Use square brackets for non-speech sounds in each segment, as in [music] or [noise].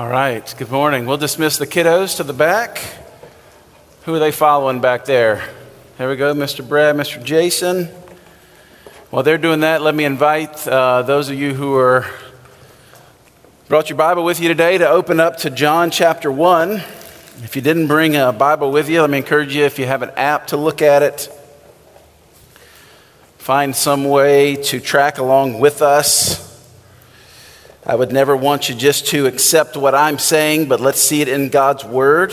All right, good morning. We'll dismiss the kiddos to the back. Who are they following back there? There we go, Mr. Brad, Mr. Jason. While they're doing that, let me invite uh, those of you who are brought your Bible with you today to open up to John chapter 1. If you didn't bring a Bible with you, let me encourage you if you have an app to look at it, find some way to track along with us. I would never want you just to accept what I'm saying, but let's see it in God's Word.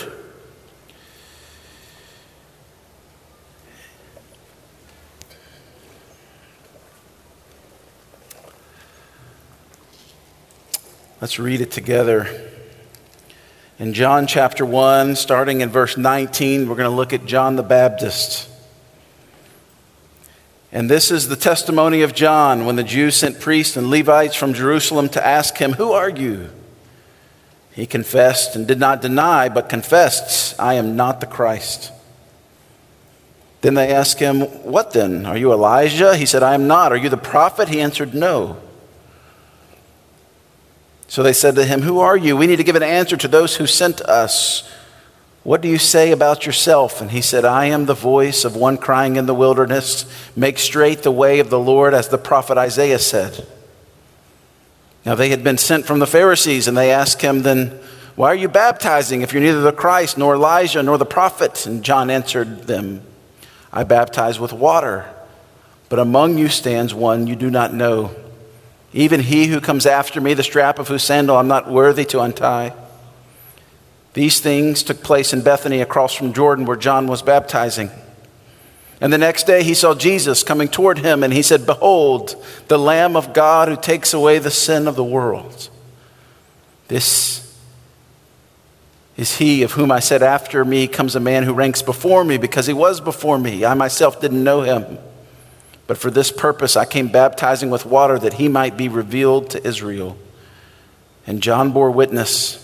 Let's read it together. In John chapter 1, starting in verse 19, we're going to look at John the Baptist. And this is the testimony of John when the Jews sent priests and Levites from Jerusalem to ask him, Who are you? He confessed and did not deny, but confessed, I am not the Christ. Then they asked him, What then? Are you Elijah? He said, I am not. Are you the prophet? He answered, No. So they said to him, Who are you? We need to give an answer to those who sent us. What do you say about yourself? And he said, I am the voice of one crying in the wilderness, make straight the way of the Lord, as the prophet Isaiah said. Now they had been sent from the Pharisees, and they asked him, Then why are you baptizing if you're neither the Christ, nor Elijah, nor the prophet? And John answered them, I baptize with water, but among you stands one you do not know, even he who comes after me, the strap of whose sandal I'm not worthy to untie. These things took place in Bethany across from Jordan where John was baptizing. And the next day he saw Jesus coming toward him, and he said, Behold, the Lamb of God who takes away the sin of the world. This is he of whom I said, After me comes a man who ranks before me, because he was before me. I myself didn't know him. But for this purpose I came baptizing with water that he might be revealed to Israel. And John bore witness.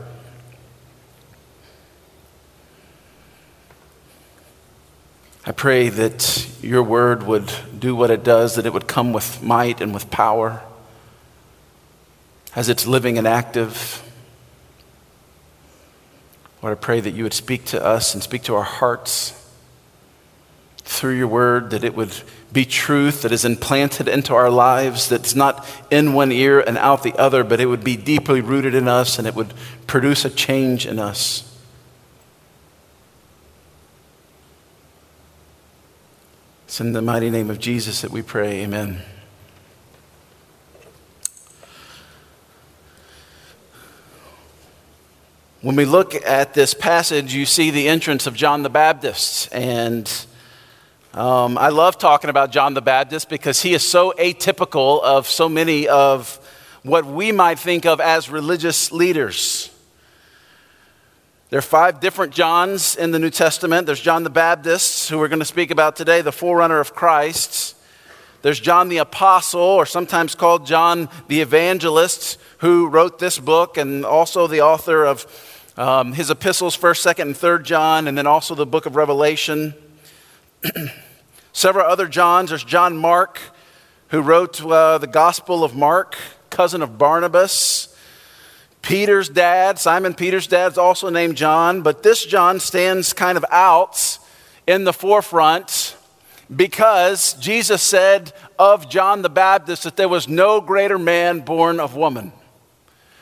I pray that your word would do what it does, that it would come with might and with power as it's living and active. Lord, I pray that you would speak to us and speak to our hearts through your word, that it would be truth that is implanted into our lives, that's not in one ear and out the other, but it would be deeply rooted in us and it would produce a change in us. It's in the mighty name of Jesus that we pray. Amen. When we look at this passage, you see the entrance of John the Baptist. And um, I love talking about John the Baptist because he is so atypical of so many of what we might think of as religious leaders. There are five different Johns in the New Testament. There's John the Baptist, who we're going to speak about today, the forerunner of Christ. There's John the Apostle, or sometimes called John the Evangelist, who wrote this book and also the author of um, his epistles, 1st, 2nd, and 3rd John, and then also the book of Revelation. [clears throat] Several other Johns. There's John Mark, who wrote uh, the Gospel of Mark, cousin of Barnabas. Peter's dad, Simon Peter's dad, is also named John, but this John stands kind of out in the forefront because Jesus said of John the Baptist that there was no greater man born of woman.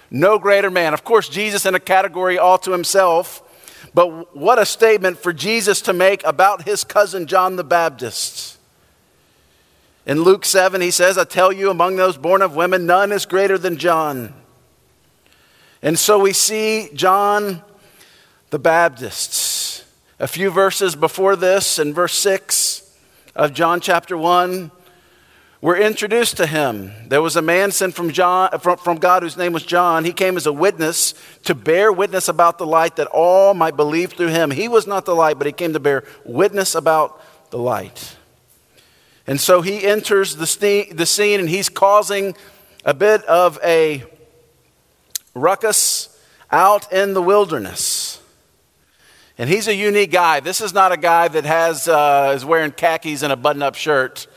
No greater man. Of course, Jesus in a category all to himself, but what a statement for Jesus to make about his cousin John the Baptist. In Luke 7, he says, I tell you, among those born of women, none is greater than John. And so we see John the Baptist. A few verses before this, in verse 6 of John chapter 1, we're introduced to him. There was a man sent from, John, from, from God whose name was John. He came as a witness to bear witness about the light that all might believe through him. He was not the light, but he came to bear witness about the light. And so he enters the, the scene and he's causing a bit of a ruckus out in the wilderness. And he's a unique guy. This is not a guy that has, uh, is wearing khakis and a button up shirt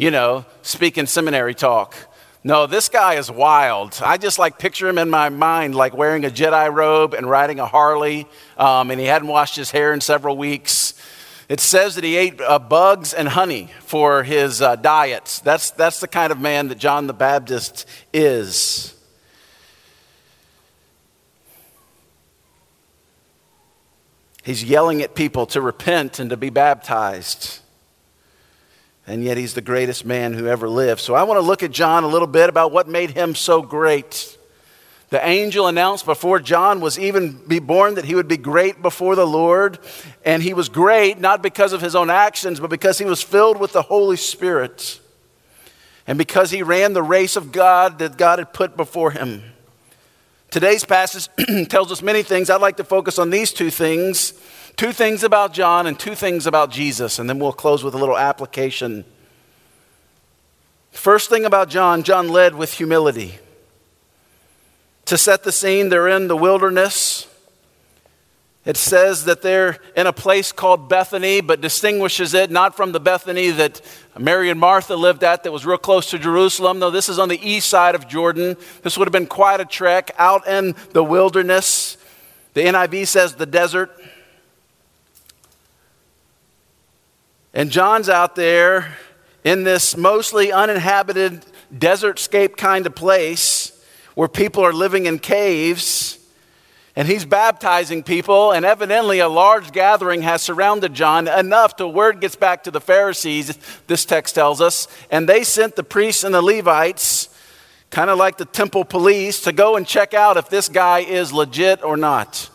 you know, speaking seminary talk. No, this guy is wild. I just like picture him in my mind like wearing a Jedi robe and riding a Harley, um, and he hadn't washed his hair in several weeks. It says that he ate uh, bugs and honey for his uh, diet. That's, that's the kind of man that John the Baptist is. He's yelling at people to repent and to be baptized and yet he's the greatest man who ever lived. So I want to look at John a little bit about what made him so great. The angel announced before John was even be born that he would be great before the Lord, and he was great not because of his own actions, but because he was filled with the Holy Spirit. And because he ran the race of God that God had put before him. Today's passage [clears throat] tells us many things. I'd like to focus on these two things Two things about John and two things about Jesus, and then we'll close with a little application. First thing about John, John led with humility. To set the scene, they're in the wilderness. It says that they're in a place called Bethany, but distinguishes it not from the Bethany that Mary and Martha lived at that was real close to Jerusalem. No, this is on the east side of Jordan. This would have been quite a trek out in the wilderness. The NIV says the desert. And John's out there in this mostly uninhabited desertscape kind of place where people are living in caves. And he's baptizing people, and evidently a large gathering has surrounded John enough till word gets back to the Pharisees, this text tells us, and they sent the priests and the Levites, kind of like the temple police, to go and check out if this guy is legit or not.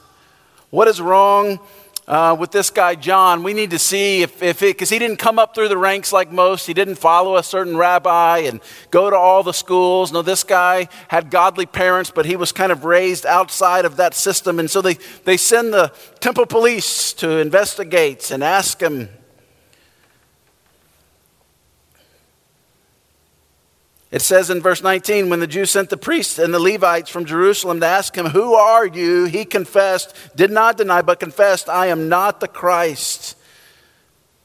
What is wrong uh, with this guy, John, we need to see if, if because he didn't come up through the ranks like most. He didn't follow a certain rabbi and go to all the schools. No, this guy had godly parents, but he was kind of raised outside of that system. And so they, they send the temple police to investigate and ask him, It says in verse 19, when the Jews sent the priests and the Levites from Jerusalem to ask him, Who are you? He confessed, did not deny, but confessed, I am not the Christ.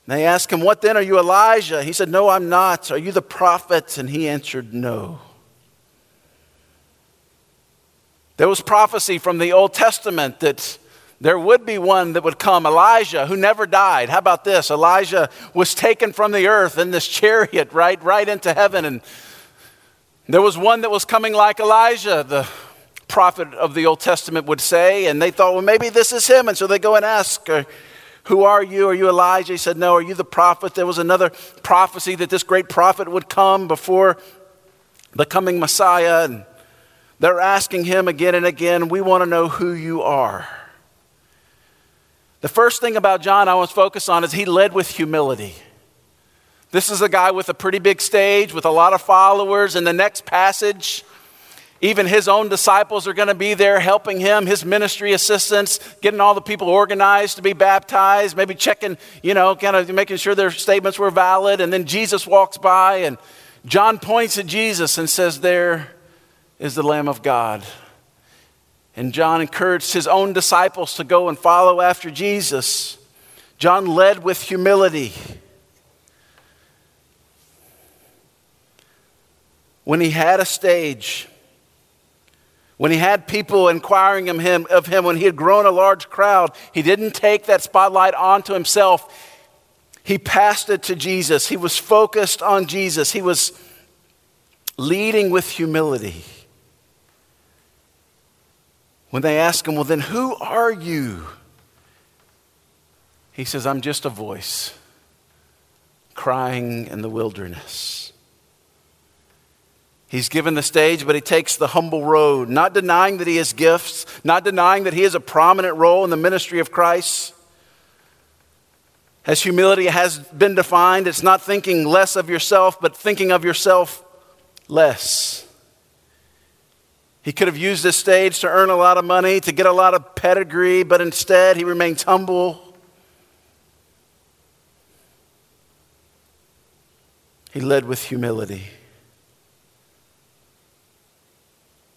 And they asked him, What then? Are you Elijah? He said, No, I'm not. Are you the prophet? And he answered, No. There was prophecy from the Old Testament that there would be one that would come, Elijah, who never died. How about this? Elijah was taken from the earth in this [laughs] chariot, right, right into heaven, and there was one that was coming like Elijah, the prophet of the Old Testament would say, and they thought, well, maybe this is him. And so they go and ask, uh, Who are you? Are you Elijah? He said, No. Are you the prophet? There was another prophecy that this great prophet would come before the coming Messiah. And they're asking him again and again, We want to know who you are. The first thing about John I want to focus on is he led with humility. This is a guy with a pretty big stage, with a lot of followers. In the next passage, even his own disciples are going to be there helping him, his ministry assistants, getting all the people organized to be baptized, maybe checking, you know, kind of making sure their statements were valid. And then Jesus walks by, and John points at Jesus and says, There is the Lamb of God. And John encouraged his own disciples to go and follow after Jesus. John led with humility. When he had a stage, when he had people inquiring of him, of him, when he had grown a large crowd, he didn't take that spotlight onto himself. He passed it to Jesus. He was focused on Jesus. He was leading with humility. When they ask him, Well, then who are you? He says, I'm just a voice crying in the wilderness. He's given the stage, but he takes the humble road, not denying that he has gifts, not denying that he has a prominent role in the ministry of Christ. As humility has been defined, it's not thinking less of yourself, but thinking of yourself less. He could have used this stage to earn a lot of money, to get a lot of pedigree, but instead he remains humble. He led with humility.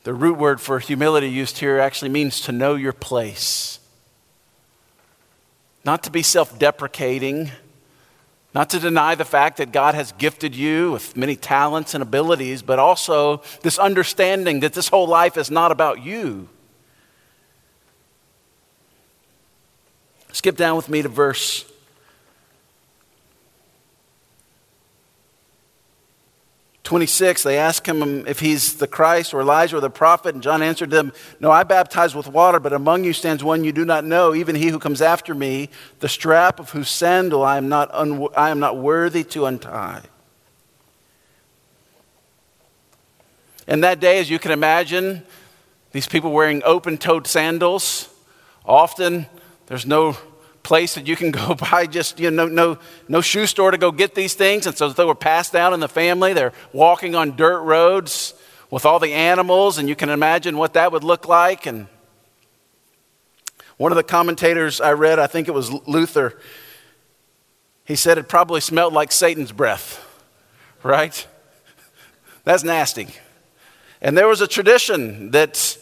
The root word for humility used here actually means to know your place. Not to be self deprecating, not to deny the fact that God has gifted you with many talents and abilities, but also this understanding that this whole life is not about you. Skip down with me to verse 26, they ask him um, if he's the Christ or Elijah or the prophet, and John answered them, No, I baptize with water, but among you stands one you do not know, even he who comes after me, the strap of whose sandal I am not, un- I am not worthy to untie. And that day, as you can imagine, these people wearing open toed sandals, often there's no place that you can [laughs] go buy just, you know, no, no shoe store to go get these things. And so they were passed down in the family. They're walking on dirt roads with all the animals, and you can imagine what that would look like. And one of the commentators I read, I think it was Luther, he said it probably smelled like Satan's breath, right? [laughs] That's nasty. And there was a tradition that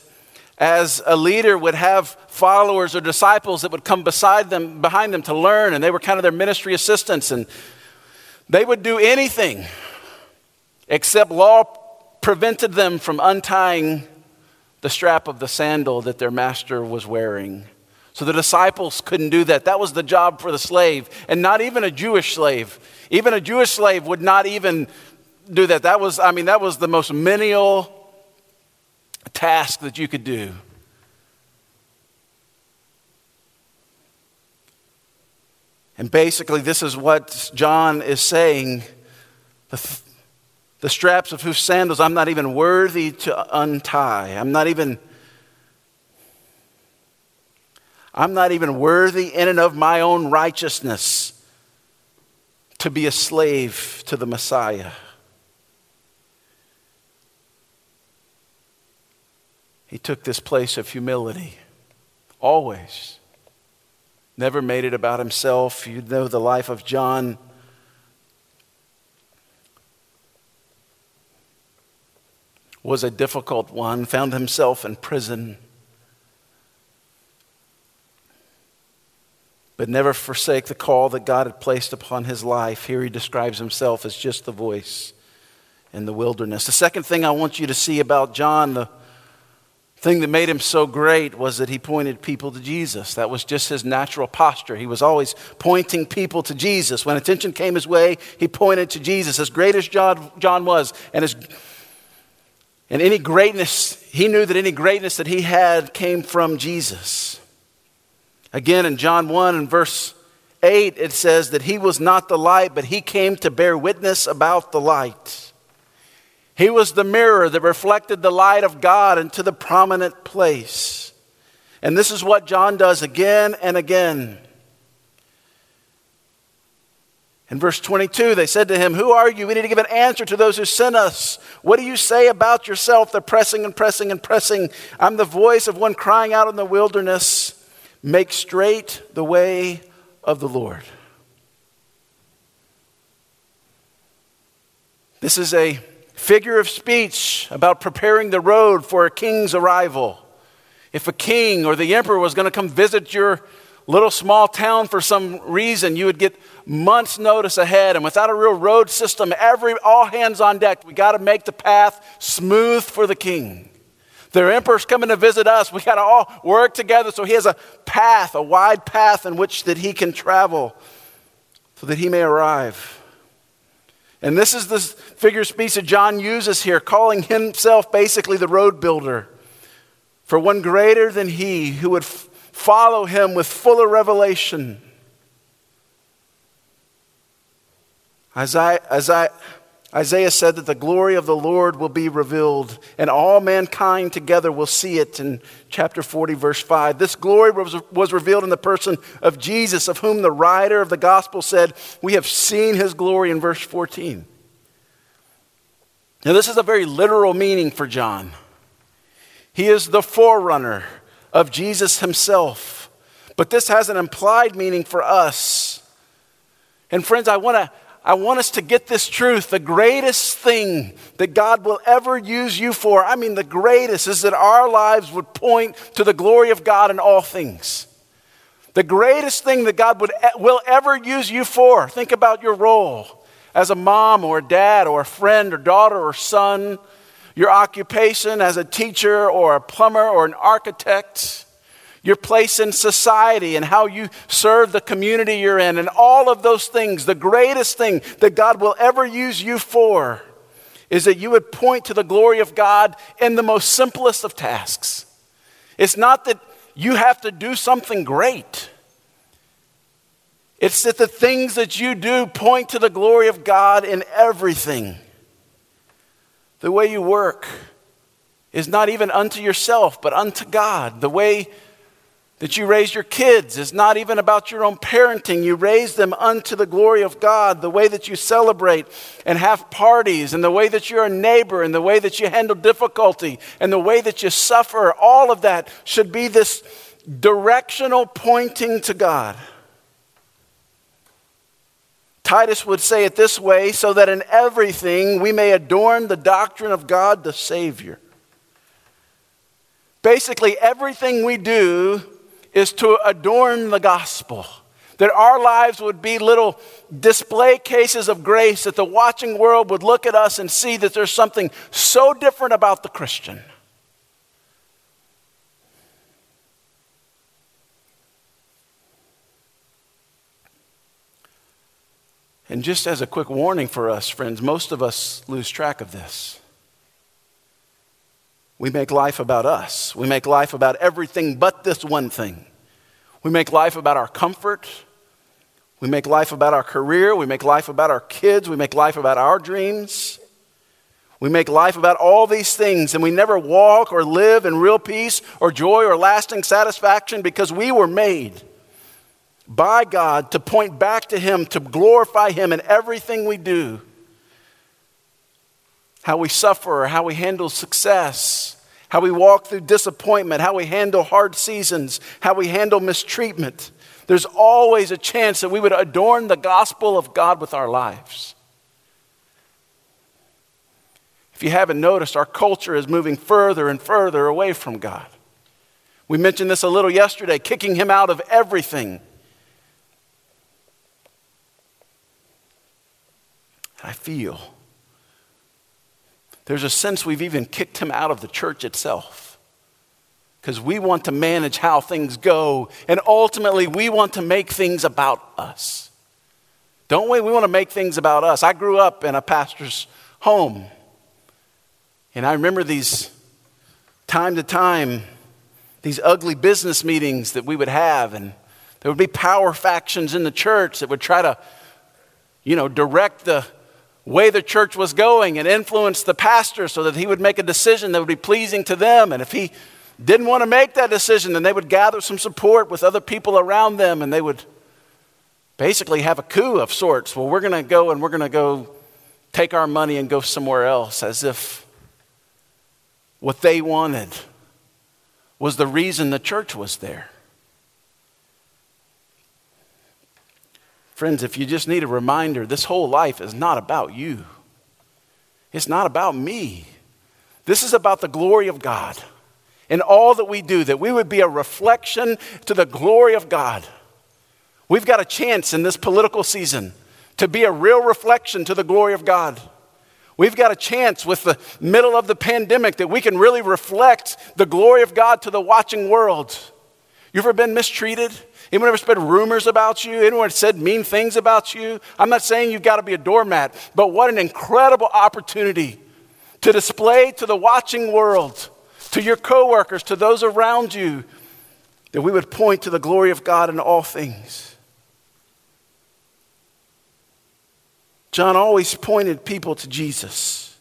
as a leader would have followers or disciples that would come beside them behind them to learn and they were kind of their ministry assistants and they would do anything except law prevented them from untying the strap of the sandal that their master was wearing. So the disciples couldn't do that. That was the job for the slave and not even a jewish slave. Even a jewish slave would not even do that. That was i mean that was the most menial task that you could do. And basically, this is what John is saying. The, the straps of whose sandals I'm not even worthy to untie. I'm not even. I'm not even worthy in and of my own righteousness to be a slave to the Messiah. He took this place of humility, always. Never made it about himself. You know the life of John. Was a difficult one, found himself in prison, but never forsake the call that God had placed upon his life. Here he describes himself as just the voice in the wilderness. The second thing I want you to see about John, the thing that made him so great was that he pointed people to Jesus. That was just his natural posture. He was always pointing people to Jesus. When attention came his way, he pointed to Jesus. As great as John, John was, and, as, and any greatness, he knew that any greatness that he had came from Jesus. Again, in John 1 and verse 8, it says that he was not the light, but he came to bear witness about the light. He was the mirror that reflected the light of God into the prominent place. And this is what John does again and again. In verse 22, they said to him, Who are you? We need to give an answer to those who sent us. What do you say about yourself? They're pressing and pressing and pressing. I'm the voice of one crying out in the wilderness, Make straight the way of the Lord. This is a figure of speech about preparing the road for a king's arrival. If a king or the emperor was going to come visit your little small town for some reason, you would get months' notice ahead. And without a real road system, every all hands on deck. We got to make the path smooth for the king. Their emperor's coming to visit us. We got to all work together so he has a path, a wide path in which that he can travel so that he may arrive. And this is the figure speech that John uses here, calling himself basically the road builder. For one greater than he who would f- follow him with fuller revelation. Isaiah, Isaiah, Isaiah said that the glory of the Lord will be revealed, and all mankind together will see it in chapter 40, verse 5. This glory was, was revealed in the person of Jesus, of whom the writer of the gospel said, We have seen his glory in verse 14. Now, this is a very literal meaning for John. He is the forerunner of Jesus himself, but this has an implied meaning for us. And, friends, I want to I want us to get this truth. The greatest thing that God will ever use you for, I mean, the greatest, is that our lives would point to the glory of God in all things. The greatest thing that God would, will ever use you for, think about your role as a mom or a dad or a friend or daughter or son, your occupation as a teacher or a plumber or an architect your place in society and how you serve the community you're in, and all of those things, the greatest thing that God will ever use you for is that you would point to the glory of God in the most simplest of tasks. It's not that you have to do something great. It's that the things that you do point to the glory of God in everything. The way you work is not even unto yourself, but unto God. The way that you raise your kids is not even about your own parenting. You raise them unto the glory of God. The way that you celebrate and have parties, and the way that you're a neighbor, and the way that you handle difficulty, and the way that you suffer, all of that should be this directional pointing to God. Titus would say it this way so that in everything we may adorn the doctrine of God the Savior. Basically, everything we do is to adorn the gospel. That our lives would be little display cases of grace, that the watching world would look at us and see that there's something so different about the Christian. And just as a quick warning for us, friends, most of us lose track of this. We make life about us. We make life about everything but this one thing. We make life about our comfort. We make life about our career. We make life about our kids. We make life about our dreams. We make life about all these things, and we never walk or live in real peace or joy or lasting satisfaction because we were made by God to point back to Him, to glorify Him in everything we do how we suffer, how we handle success, how we walk through disappointment, how we handle hard seasons, how we handle mistreatment. There's always a chance that we would adorn the gospel of God with our lives. If you haven't noticed, our culture is moving further and further away from God. We mentioned this a little yesterday, kicking him out of everything. I feel there's a sense we've even kicked him out of the church itself because we want to manage how things go, and ultimately we want to make things about us. Don't we? We want to make things about us. I grew up in a pastor's home, and I remember these time to time, these ugly business meetings that we would have, and there would be power factions in the church that would try to, you know, direct the way the church was going and influence the pastor so that he would make a decision that would be pleasing to them. And if he didn't want to make that decision, then they would gather some support with other people around them and they would basically have a coup of sorts. Well, we're going to go and we're going to go take our money and go somewhere else as if what they wanted was the reason the church was there. Friends, if you just need a reminder, this whole life is not about you. It's not about me. This is about the glory of God in all that we do, that we would be a reflection to the glory of God. We've got a chance in this political season to be a real reflection to the glory of God. We've got a chance with the middle of the pandemic that we can really reflect the glory of God to the watching world. You ever been mistreated? Anyone ever spread rumors about you? Anyone said mean things about you? I'm not saying you've got to be a doormat, but what an incredible opportunity to display to the watching world, to your coworkers, to those around you, that we would point to the glory of God in all things. John always pointed people to Jesus.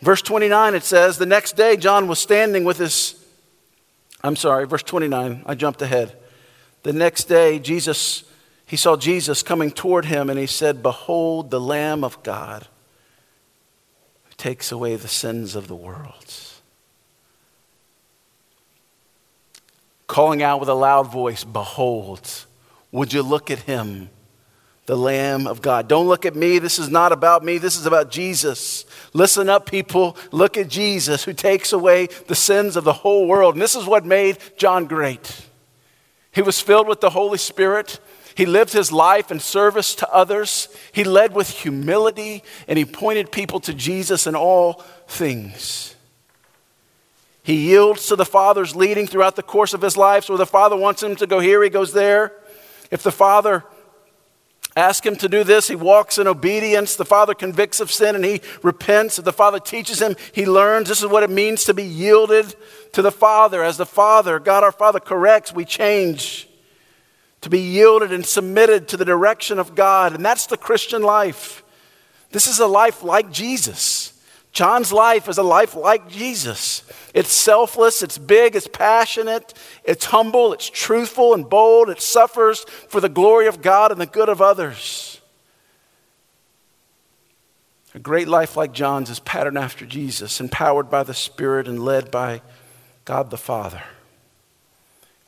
Verse 29, it says, The next day, John was standing with his. I'm sorry, verse 29, I jumped ahead. The next day, Jesus, he saw Jesus coming toward him, and he said, Behold, the Lamb of God who takes away the sins of the world. Calling out with a loud voice, Behold, would you look at him? the Lamb of God. Don't look at me. This is not about me. This is about Jesus. Listen up, people. Look at Jesus who takes away the sins of the whole world. And this is what made John great. He was filled with the Holy Spirit. He lived his life in service to others. He led with humility and he pointed people to Jesus in all things. He yields to the Father's leading throughout the course of his life. So, the Father wants him to go here, he goes there. If the Father ask him to do this, he walks in obedience. The Father convicts of sin and he repents. The Father teaches him, he learns. This is what it means to be yielded to the Father. As the Father, God our Father, corrects, we change. To be yielded and submitted to the direction of God. And that's the Christian life. This is a life like Jesus. John's life is a life like Jesus. It's selfless, it's big, it's passionate, it's humble, it's truthful and bold, it suffers for the glory of God and the good of others. A great life like John's is patterned after Jesus, empowered by the Spirit and led by God the Father.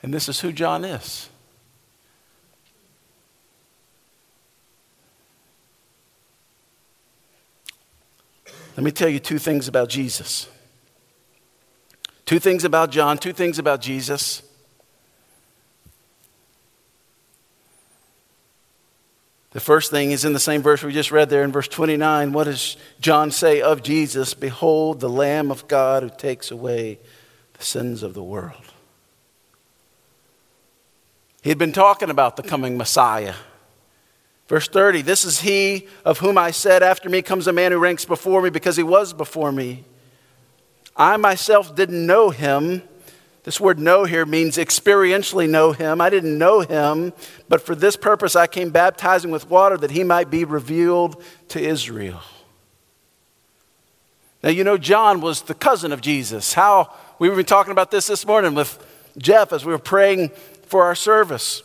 And this is who John is. Let me tell you two things about Jesus. Two things about John, two things about Jesus. The first thing is in the same verse we just read there in verse 29. What does John say of Jesus? Behold, the Lamb of God who takes away the sins of the world. He had been talking about the coming Messiah. Verse 30 This is he of whom I said, After me comes a man who ranks before me because he was before me. I myself didn't know him. This word know here means experientially know him. I didn't know him, but for this purpose I came baptizing with water that he might be revealed to Israel. Now, you know, John was the cousin of Jesus. How, we were talking about this this morning with Jeff as we were praying for our service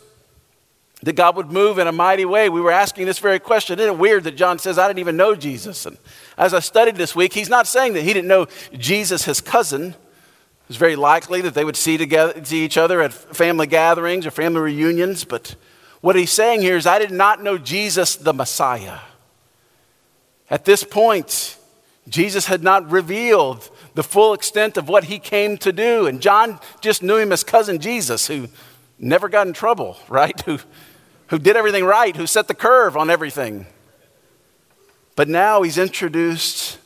that God would move in a mighty way. We were asking this very question. Isn't it weird that John says, I didn't even know Jesus? And as I studied this week, he's not saying that he didn't know Jesus, his cousin. It's very likely that they would see, together, see each other at family gatherings or family reunions. But what he's saying here is, I did not know Jesus, the Messiah. At this point, Jesus had not revealed the full extent of what he came to do. And John just knew him as cousin Jesus, who never got in trouble, [laughs] right? Who who did everything right, who set the curve on everything. But now he's introduced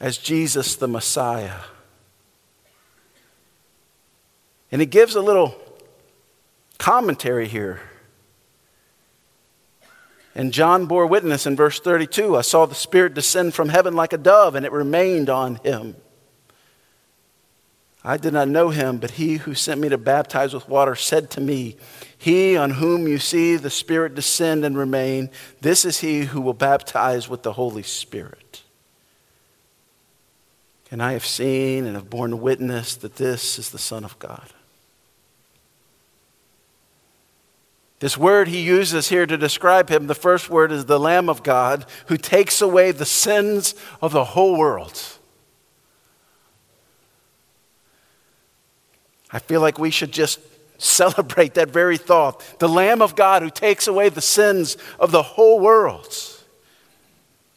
as Jesus the Messiah. And he gives a little commentary here. And John bore witness in verse 32 I saw the Spirit descend from heaven like a dove, and it remained on him. I did not know him, but he who sent me to baptize with water said to me, He on whom you see the Spirit descend and remain, this is he who will baptize with the Holy Spirit. And I have seen and have borne witness that this is the Son of God. This word he uses here to describe him, the first word is the Lamb of God who takes away the sins of the whole world. I feel like we should just [laughs] celebrate that very thought. The Lamb of God who takes away the sins of the whole world.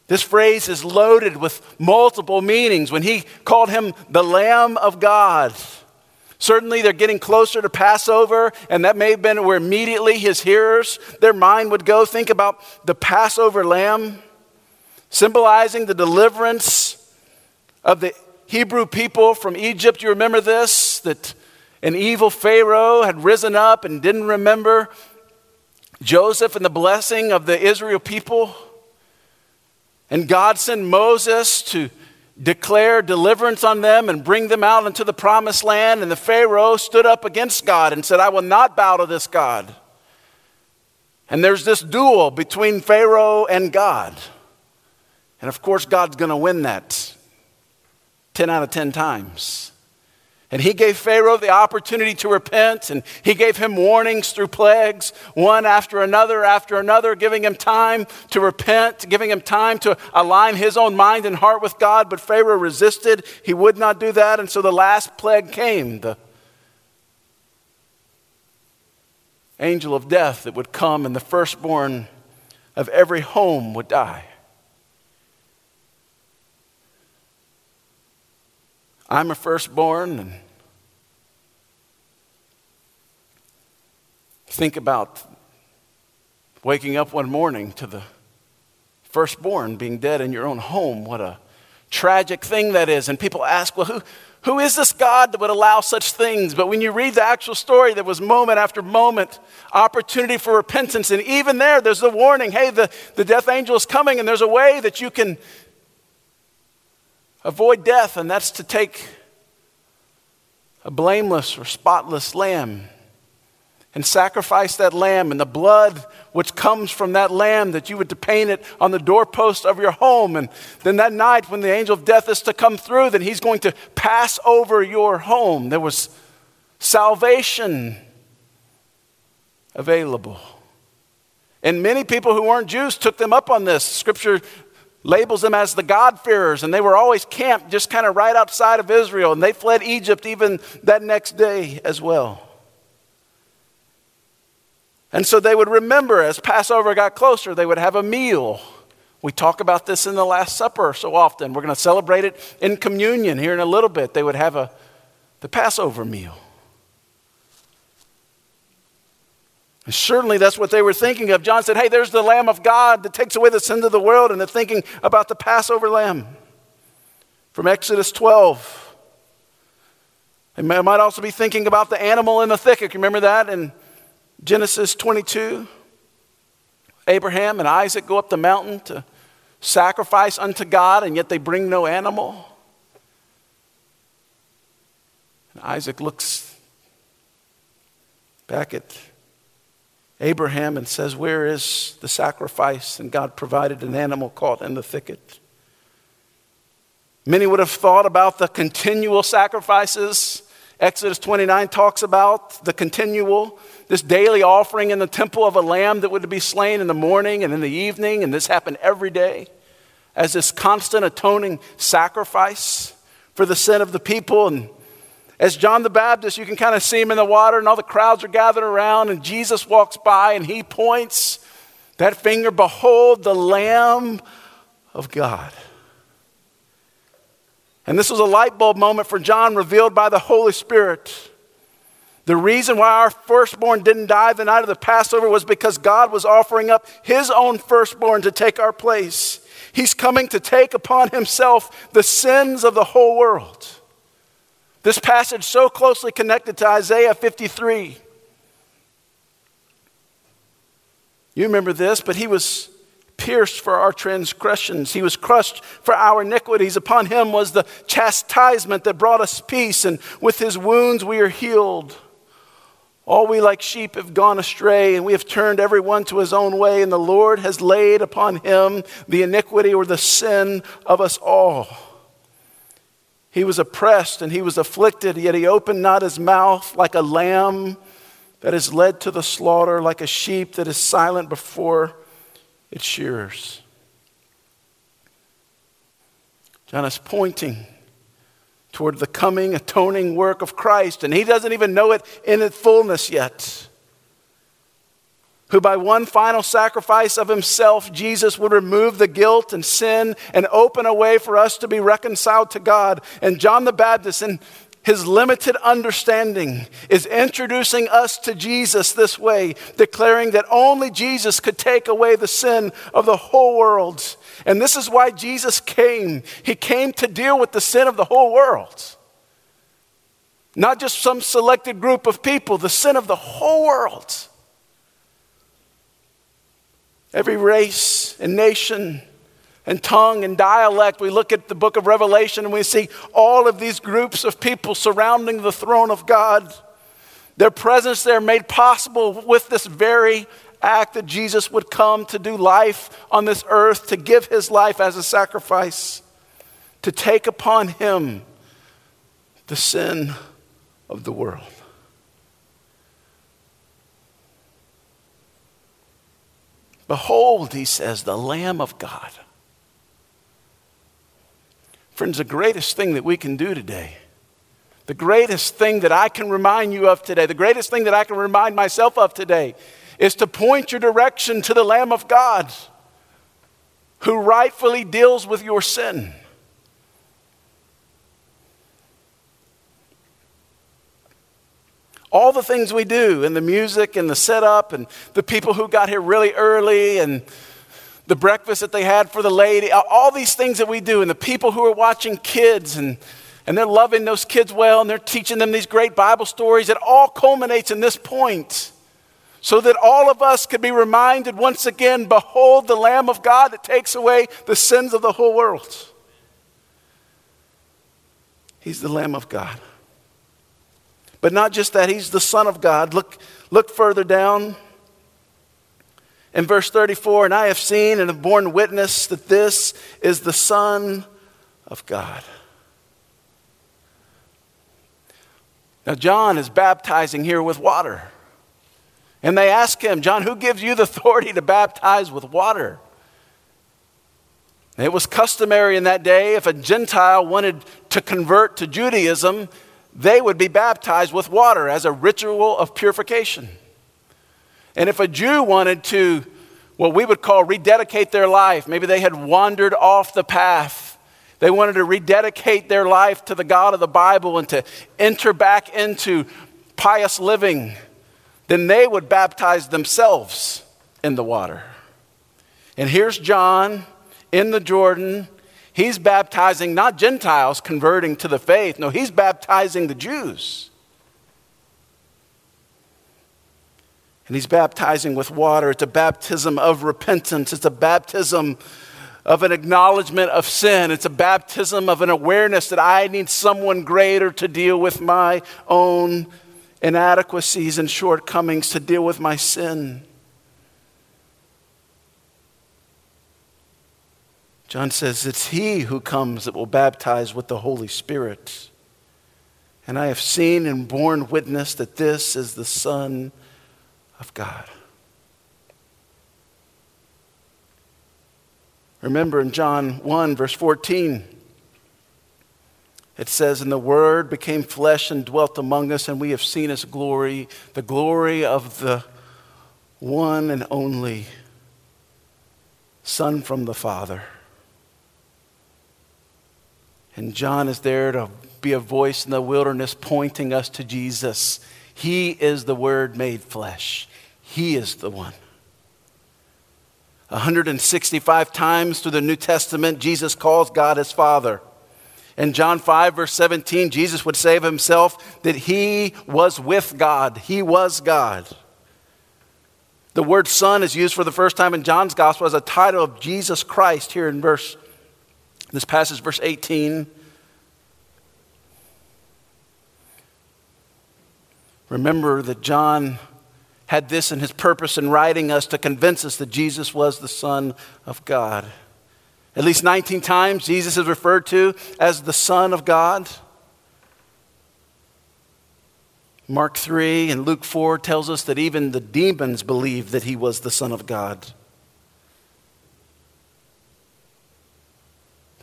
This phrase is loaded with multiple meanings. When he called him the Lamb of God, certainly they're getting closer to Passover, and that may have been where immediately his hearers, their mind would go. Think about the Passover lamb, symbolizing the deliverance of the Hebrew people from Egypt. You remember this? That an evil Pharaoh had risen up and didn't remember Joseph and the blessing of the Israel people. And God sent Moses to declare deliverance on them and bring them out into the promised land. And the Pharaoh stood up against God and said, I will not bow to this God. And there's this duel between Pharaoh and God. And of course, God's going to win that 10 out of 10 times. And he gave Pharaoh the opportunity to repent, and he gave him warnings through plagues, one after another after another, giving him time to repent, giving him time to align his own mind and heart with God. But Pharaoh resisted. He would not do that. And so the last plague came the angel of death that would come, and the firstborn of every home would die. I'm a firstborn, and think about waking up one morning to the firstborn being dead in your own home. What a tragic thing that is. And people ask, well, who, who is this God that would allow such things? But when you read the actual story, there was moment after moment opportunity for repentance. And even there, there's the warning hey, the, the death angel is coming, and there's a way that you can avoid death, and that's to take a blameless or spotless lamb and sacrifice that lamb and the blood which comes from that lamb that you would to paint it on the doorpost of your home. And then that night when the angel of death is to come through then he's going to pass over your home. There was salvation available. And many people who weren't jews took them up on this. Scripture labels them as the God-fearers, and they were always camped just kind of right outside of Israel, and they fled Egypt even that next day as well. And so they would remember as Passover got closer, they would have a meal. We talk about this in the Last Supper so often. We're going to celebrate it in communion here in a little bit. They would have a, the Passover meal. And certainly that's what they were thinking of. John said, Hey, there's the Lamb of God that takes away the sins of the world, and they're thinking about the Passover lamb from Exodus 12. They might also be thinking about the animal in the thicket. Remember that in Genesis 22? Abraham and Isaac go up the mountain to sacrifice unto God, and yet they bring no animal. And Isaac looks back at Abraham and says, Where is the sacrifice? And God provided an animal caught in the thicket. Many would have thought about the continual sacrifices. Exodus 29 talks about the continual, this daily offering in the temple of a lamb that would be slain in the morning and in the evening, and this happened every day as this constant atoning sacrifice for the sin of the people. And as John the Baptist, you can kind of see him in the water, and all the crowds are gathered around, and Jesus walks by and he points that finger Behold, the Lamb of God. And this was a light bulb moment for John, revealed by the Holy Spirit. The reason why our firstborn didn't die the night of the Passover was because God was offering up his own firstborn to take our place. He's coming to take upon himself the sins of the whole world. This passage so closely connected to Isaiah 53. You remember this, but he was pierced for our transgressions. He was crushed for our iniquities. Upon him was the chastisement that brought us peace, and with his wounds we are healed. All we like sheep have gone astray, and we have turned every one to his own way, and the Lord has laid upon him the iniquity or the sin of us all. He was oppressed and he was afflicted, yet he opened not his mouth like a lamb that is led to the slaughter, like a sheep that is silent before its shearers. John is pointing toward the coming atoning work of Christ, and he doesn't even know it in its fullness yet who by one final sacrifice of himself, Jesus would remove the guilt and sin and open a way for us to be reconciled to God. And John the Baptist, in his limited understanding, is introducing us to Jesus this way, declaring that only Jesus could take away the sin of the whole world. And this is why Jesus came. He came to deal with the sin of the whole world. Not just some selected group of people, the sin of the whole world. Every race and nation and tongue and dialect. We look at the book of Revelation and we see all of these groups of people surrounding the throne of God. Their presence there made possible with this very act that Jesus would come to do life on this earth, to give his life as a sacrifice, to take upon him the sin of the world. Behold, he says, the Lamb of God. Friends, the greatest thing that we can do today, the greatest thing that I can remind you of today, the greatest thing that I can remind myself of today is to point your direction to the Lamb of God who rightfully deals with your sin. All the things we do, and the music and the setup, and the people who got here really early, and the breakfast that they had for the lady, all these things that we do, and the people who are watching kids, and, and they're loving those kids well, and they're teaching them these great Bible stories, it all culminates in this point so that all of us could be reminded once again behold the Lamb of God that takes away the sins of the whole world. He's the Lamb of God. But not just that, He's the Son of God. Look, look further down in verse 34 And I have seen and have borne witness that this is the Son of God. Now, John is baptizing here with water. And they ask him, John, who gives you the authority to baptize with water? It was customary in that day if a Gentile wanted to convert to Judaism, they would be baptized with water as a ritual of purification. And if a Jew wanted to, what we would call rededicate their life, maybe they had wandered off the path, they wanted to rededicate their life to the God of the Bible and to enter back into pious living then they would baptize themselves in the water. And here's John in the Jordan. He's baptizing not Gentiles converting to the faith, no, he's baptizing the Jews. And he's baptizing with water. It's a baptism of repentance, it's a baptism of an acknowledgement of sin. It's a baptism of an awareness that I need someone greater to deal with my own inadequacies and shortcomings to deal with my sin. John says, It's He who comes that will baptize with the Holy Spirit. And I have seen and borne witness that this is the Son of God. Remember in John 1, verse 14, it says, And the Word became flesh and dwelt among us, and we have seen His glory, the glory of the one and only Son from the Father. And John is there to be a voice in the wilderness pointing us to Jesus. He is the Word made flesh, He is the one. 165 times through the New Testament, Jesus calls God his Father. In John 5, verse 17, Jesus would say of himself that he was with God. He was God. The word son is used for the first time in John's gospel as a title of Jesus Christ here in verse, this passage, verse 18. Remember that John had this in his purpose in writing us to convince us that Jesus was the Son of God. At least 19 times, Jesus is referred to as the Son of God. Mark 3 and Luke 4 tells us that even the demons believed that he was the Son of God.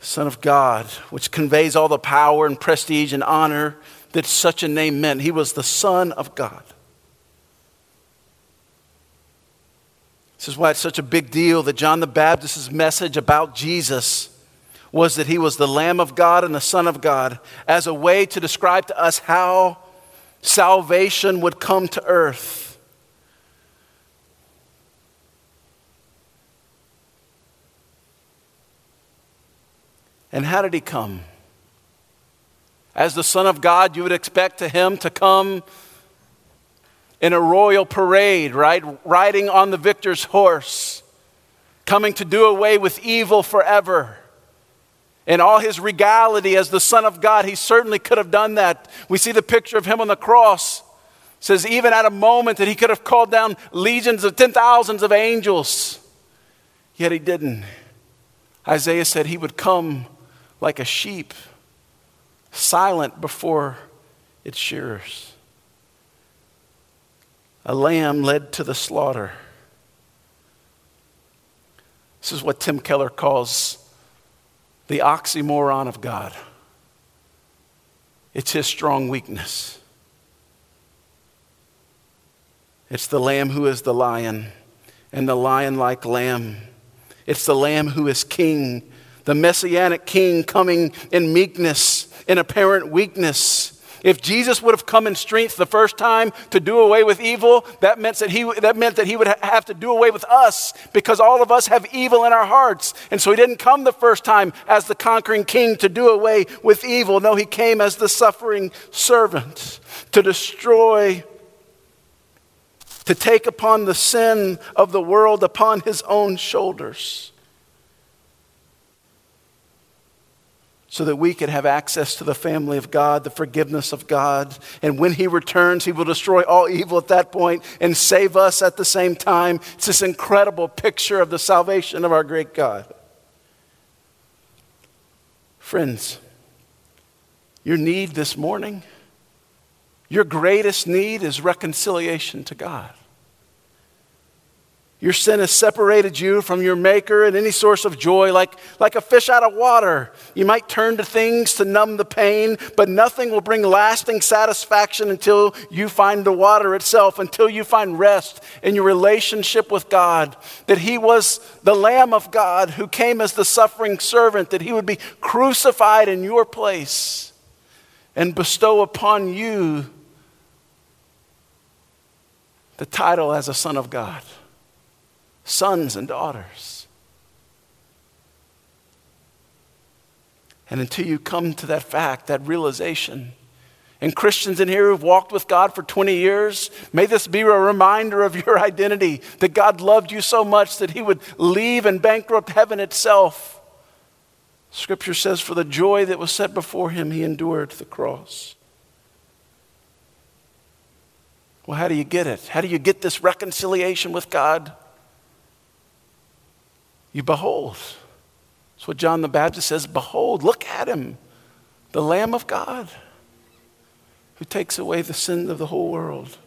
The Son of God, which conveys all the power and prestige and honor that such a name meant. He was the Son of God. This is why it's such a big deal that John the Baptist's message about Jesus was that he was the Lamb of God and the Son of God as a way to describe to us how salvation would come to earth. And how did he come? As the Son of God, you would expect to him to come in a royal parade, right? Riding on the victor's horse, coming to do away with evil forever. In all his regality as the Son of God, he certainly could have done that. We see the picture of him on the cross, It says even at a moment that he could have called down legions of ten thousands of angels, yet he didn't. Isaiah said he would come like a sheep, silent before its shearers. A lamb led to the slaughter. This is what Tim Keller calls the oxymoron of God. It's his strong weakness. It's the lamb who is the lion, and the lion like lamb. It's the lamb who is king, the messianic king coming in meekness, in apparent weakness. If Jesus would have come in strength the first time to do away with evil, that meant that he, that meant that he would have to do away with us because all of us have evil in our hearts. And so he didn't come the first time as the conquering king to do away with evil. No, he came as the suffering servant to destroy to take upon the sin of the world upon his own shoulders so that we could have access to the family of God, the forgiveness of God. And when he returns, he will destroy all evil at that point and save us at the same time. It's this incredible picture of the salvation of our great God. Friends, your need this morning, your greatest need is reconciliation to God. Your sin has separated you from your Maker and any source of joy, like, like a fish out of water. You might turn to things to numb the pain, but nothing will bring lasting satisfaction until you find the water itself, until you find rest in your relationship with God. That He was the Lamb of God who came as the suffering servant, that He would be crucified in your place and bestow upon you the title as a Son of God sons and daughters. And until you come to that fact, that realization, and Christians in here who've walked with God for 20 years, may this be a reminder of your identity that God loved you so much that He would leave and bankrupt heaven itself. Scripture says, For the joy that was set before Him, He endured the cross. Well, how do you get it? How do you get this reconciliation with God? You behold. That's what John the Baptist says Behold, look at him, the Lamb of God who takes away the sin of the whole world.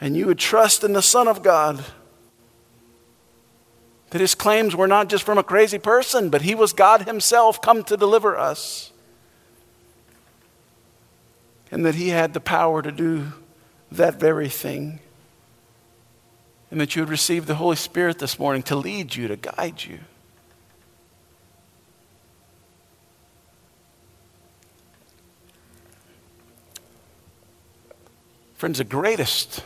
And you would trust in the Son of God. That his claims were not just from a crazy person, but he was God himself come to deliver us. And that he had the power to do that very thing and that you would receive the Holy Spirit this morning to lead you, to guide you. Friends, the greatest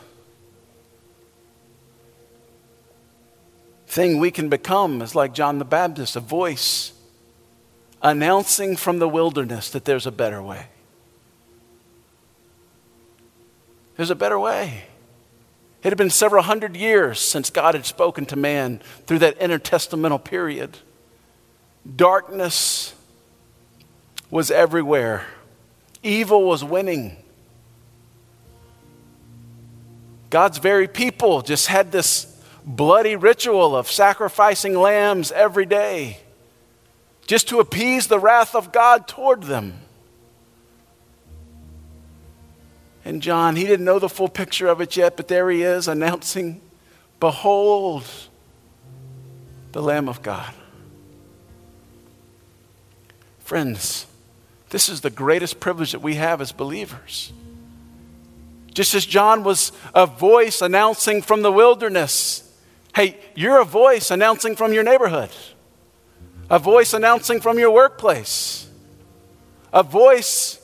thing we can become is like John the Baptist, a voice announcing from the wilderness that there's a better way. There's a better way. It had been several hundred years since God had spoken to man through that intertestamental period. Darkness was everywhere, evil was winning. God's very people just had this bloody ritual of sacrificing lambs every day just to appease the wrath of God toward them. And John, he didn't know the full picture of it yet, but there he is announcing, Behold, the Lamb of God. Friends, this is the greatest privilege that we have as believers. Just as John was a voice announcing from the wilderness, hey, you're a voice announcing from your neighborhood, a voice announcing from your workplace, a voice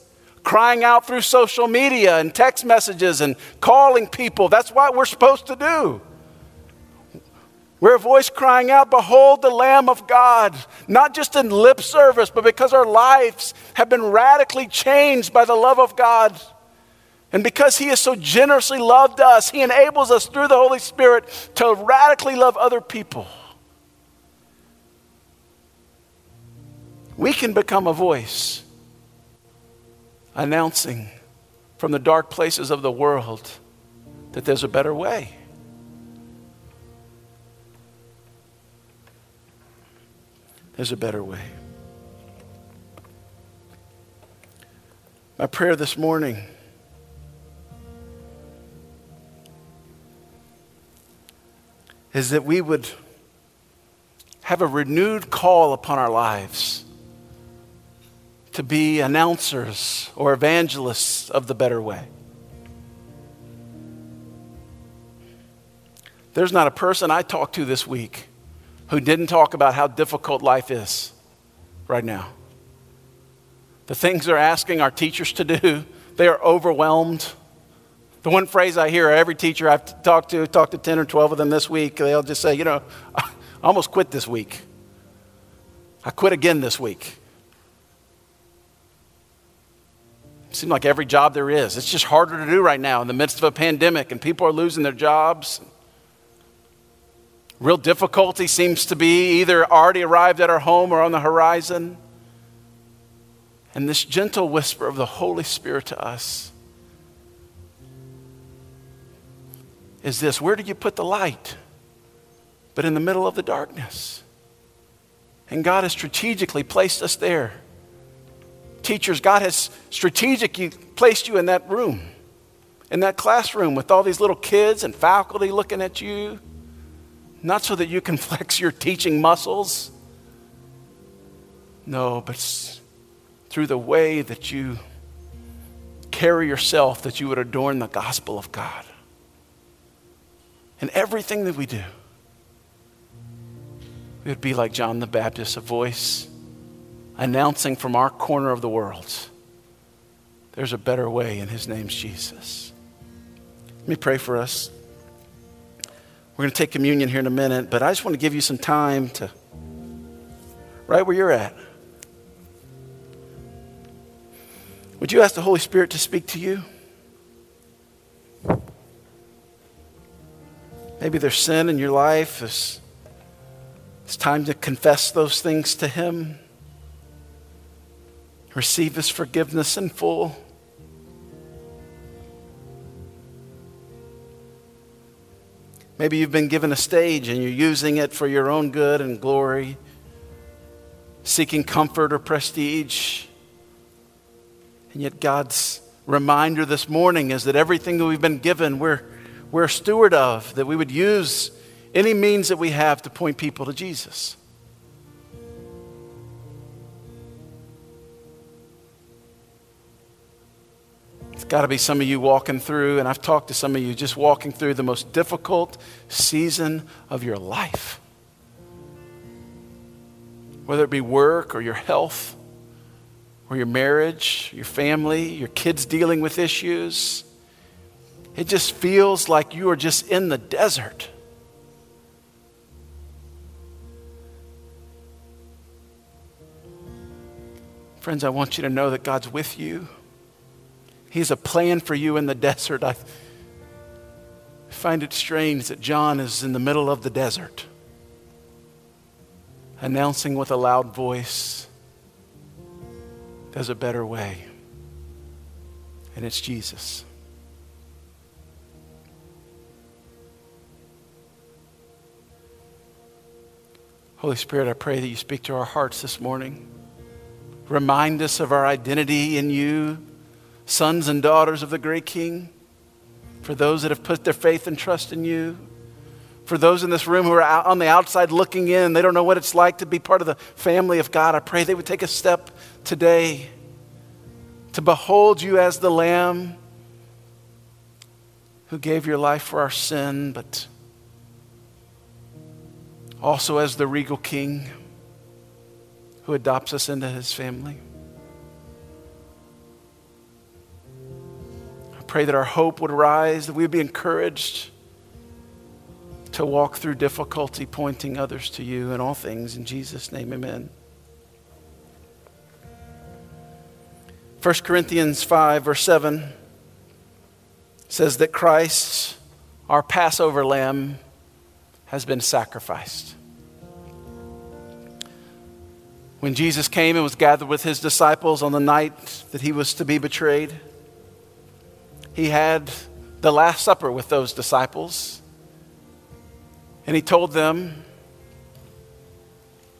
crying out through social media and text messages and calling people. That's what we're supposed to do. We're a voice crying out, Behold the Lamb of God, not just in lip service, but because our lives have been radically changed by the love of God. And because He has so generously loved us, He enables us through the Holy Spirit to radically love other people. We can become a voice announcing from the dark places of the world that there's a better way. There's a better way. My prayer this morning is that we would have a renewed call upon our lives to be announcers or evangelists of the better way. There's not a person I talked to this week who didn't talk about how difficult life is right now. The things they're asking our teachers to do, they are overwhelmed. The one phrase I hear every teacher I've talked to, talked to 10 or 12 of them this week, they'll just say, you know, [laughs] I almost quit this week. I quit again this week. Seems like every job there is. It's just harder to do right now in the midst of a pandemic, and people are losing their jobs. Real difficulty seems to be either already arrived at our home or on the horizon. And this gentle whisper of the Holy Spirit to us is this Where do you put the light? But in the middle of the darkness. And God has strategically placed us there teachers, God has strategically placed you in that room, in that classroom with all these little kids and faculty looking at you, not so that you can [laughs] flex your teaching muscles. No, but through the way that you carry yourself, that you would adorn the gospel of God. In everything that we do, we would be like John the Baptist, a voice announcing from our corner of the world there's a better way, and his name's Jesus. Let me pray for us. We're going to take communion here in a minute, but I just want to give you some time to, right where you're at. Would you ask the Holy Spirit to speak to you? Maybe there's sin in your life. It's, it's time to confess those things to Him receive His forgiveness in full. Maybe you've been given a stage and you're using it for your own good and glory, seeking comfort or prestige. And yet, God's reminder this morning is that everything that we've been given, we're, we're a steward of, that we would use any means that we have to point people to Jesus. Got to be some of you walking through, and I've talked to some of you just walking through the most difficult season of your life. Whether it be work or your health or your marriage, your family, your kids dealing with issues, it just feels like you are just in the desert. Friends, I want you to know that God's with you. He's a plan for you in the [laughs] desert. I find it strange that John is in the middle of the desert, announcing with a loud voice, There's a better way, and it's Jesus. Holy Spirit, I pray that you speak to our hearts this morning. Remind us of our identity in you sons and daughters of the great King, for those that have put their faith and trust in you, for those in this room who are on the outside looking in, they don't know what it's like to be part of the family of God. I pray they would take a step today to behold you as the Lamb who gave your life for our sin, but also as the regal King who adopts us into his family. Pray that our hope would rise, that we would be encouraged to walk through difficulty, pointing others to you in all things. In Jesus' name, amen. 1 Corinthians 5, verse 7 says that Christ, our Passover lamb, has been sacrificed. When Jesus came and was gathered with his disciples on the night that he was to be betrayed, he had the Last Supper with those disciples. And he told them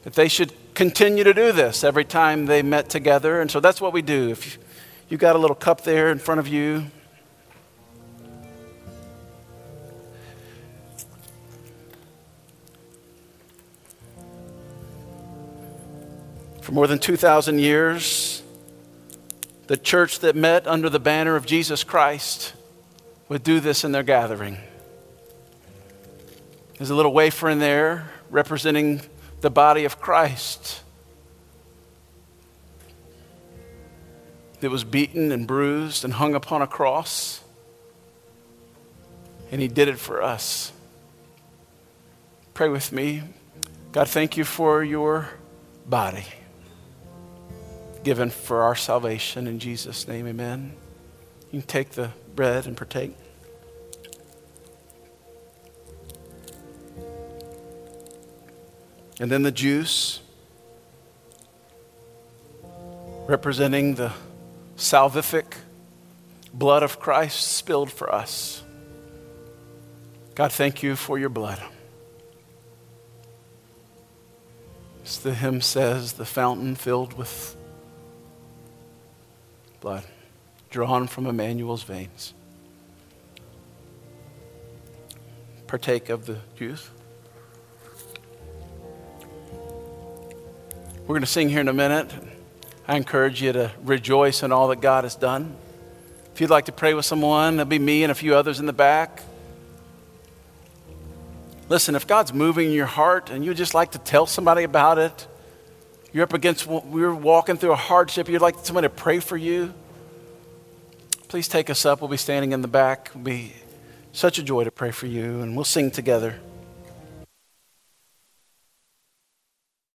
that they should continue to do this every time they met together. And so that's what we do. If you, you got a little cup there in front of you, For more than 2,000 years, the church that met under the banner of Jesus Christ would do this in their gathering. There's a little wafer in there representing the body of Christ that was beaten and bruised and hung upon a cross. And he did it for us. Pray with me. God, thank you for your body given for our salvation. In Jesus' name, amen. You can take the bread and partake. And then the juice, representing the salvific blood of Christ spilled for us. God, thank you for your blood. As the hymn says, the fountain filled with blood drawn from Emmanuel's veins. Partake of the juice. We're going to sing here in a minute. I encourage you to rejoice in all that God has done. If you'd like to pray with someone, there'll be me and a few others in the back. Listen, if God's moving in your heart and you'd just like to tell somebody about it, you're up against, we're walking through a hardship, you'd like someone to pray for you, please take us up. We'll be standing in the back. It'll be such a joy to pray for you, and we'll sing together.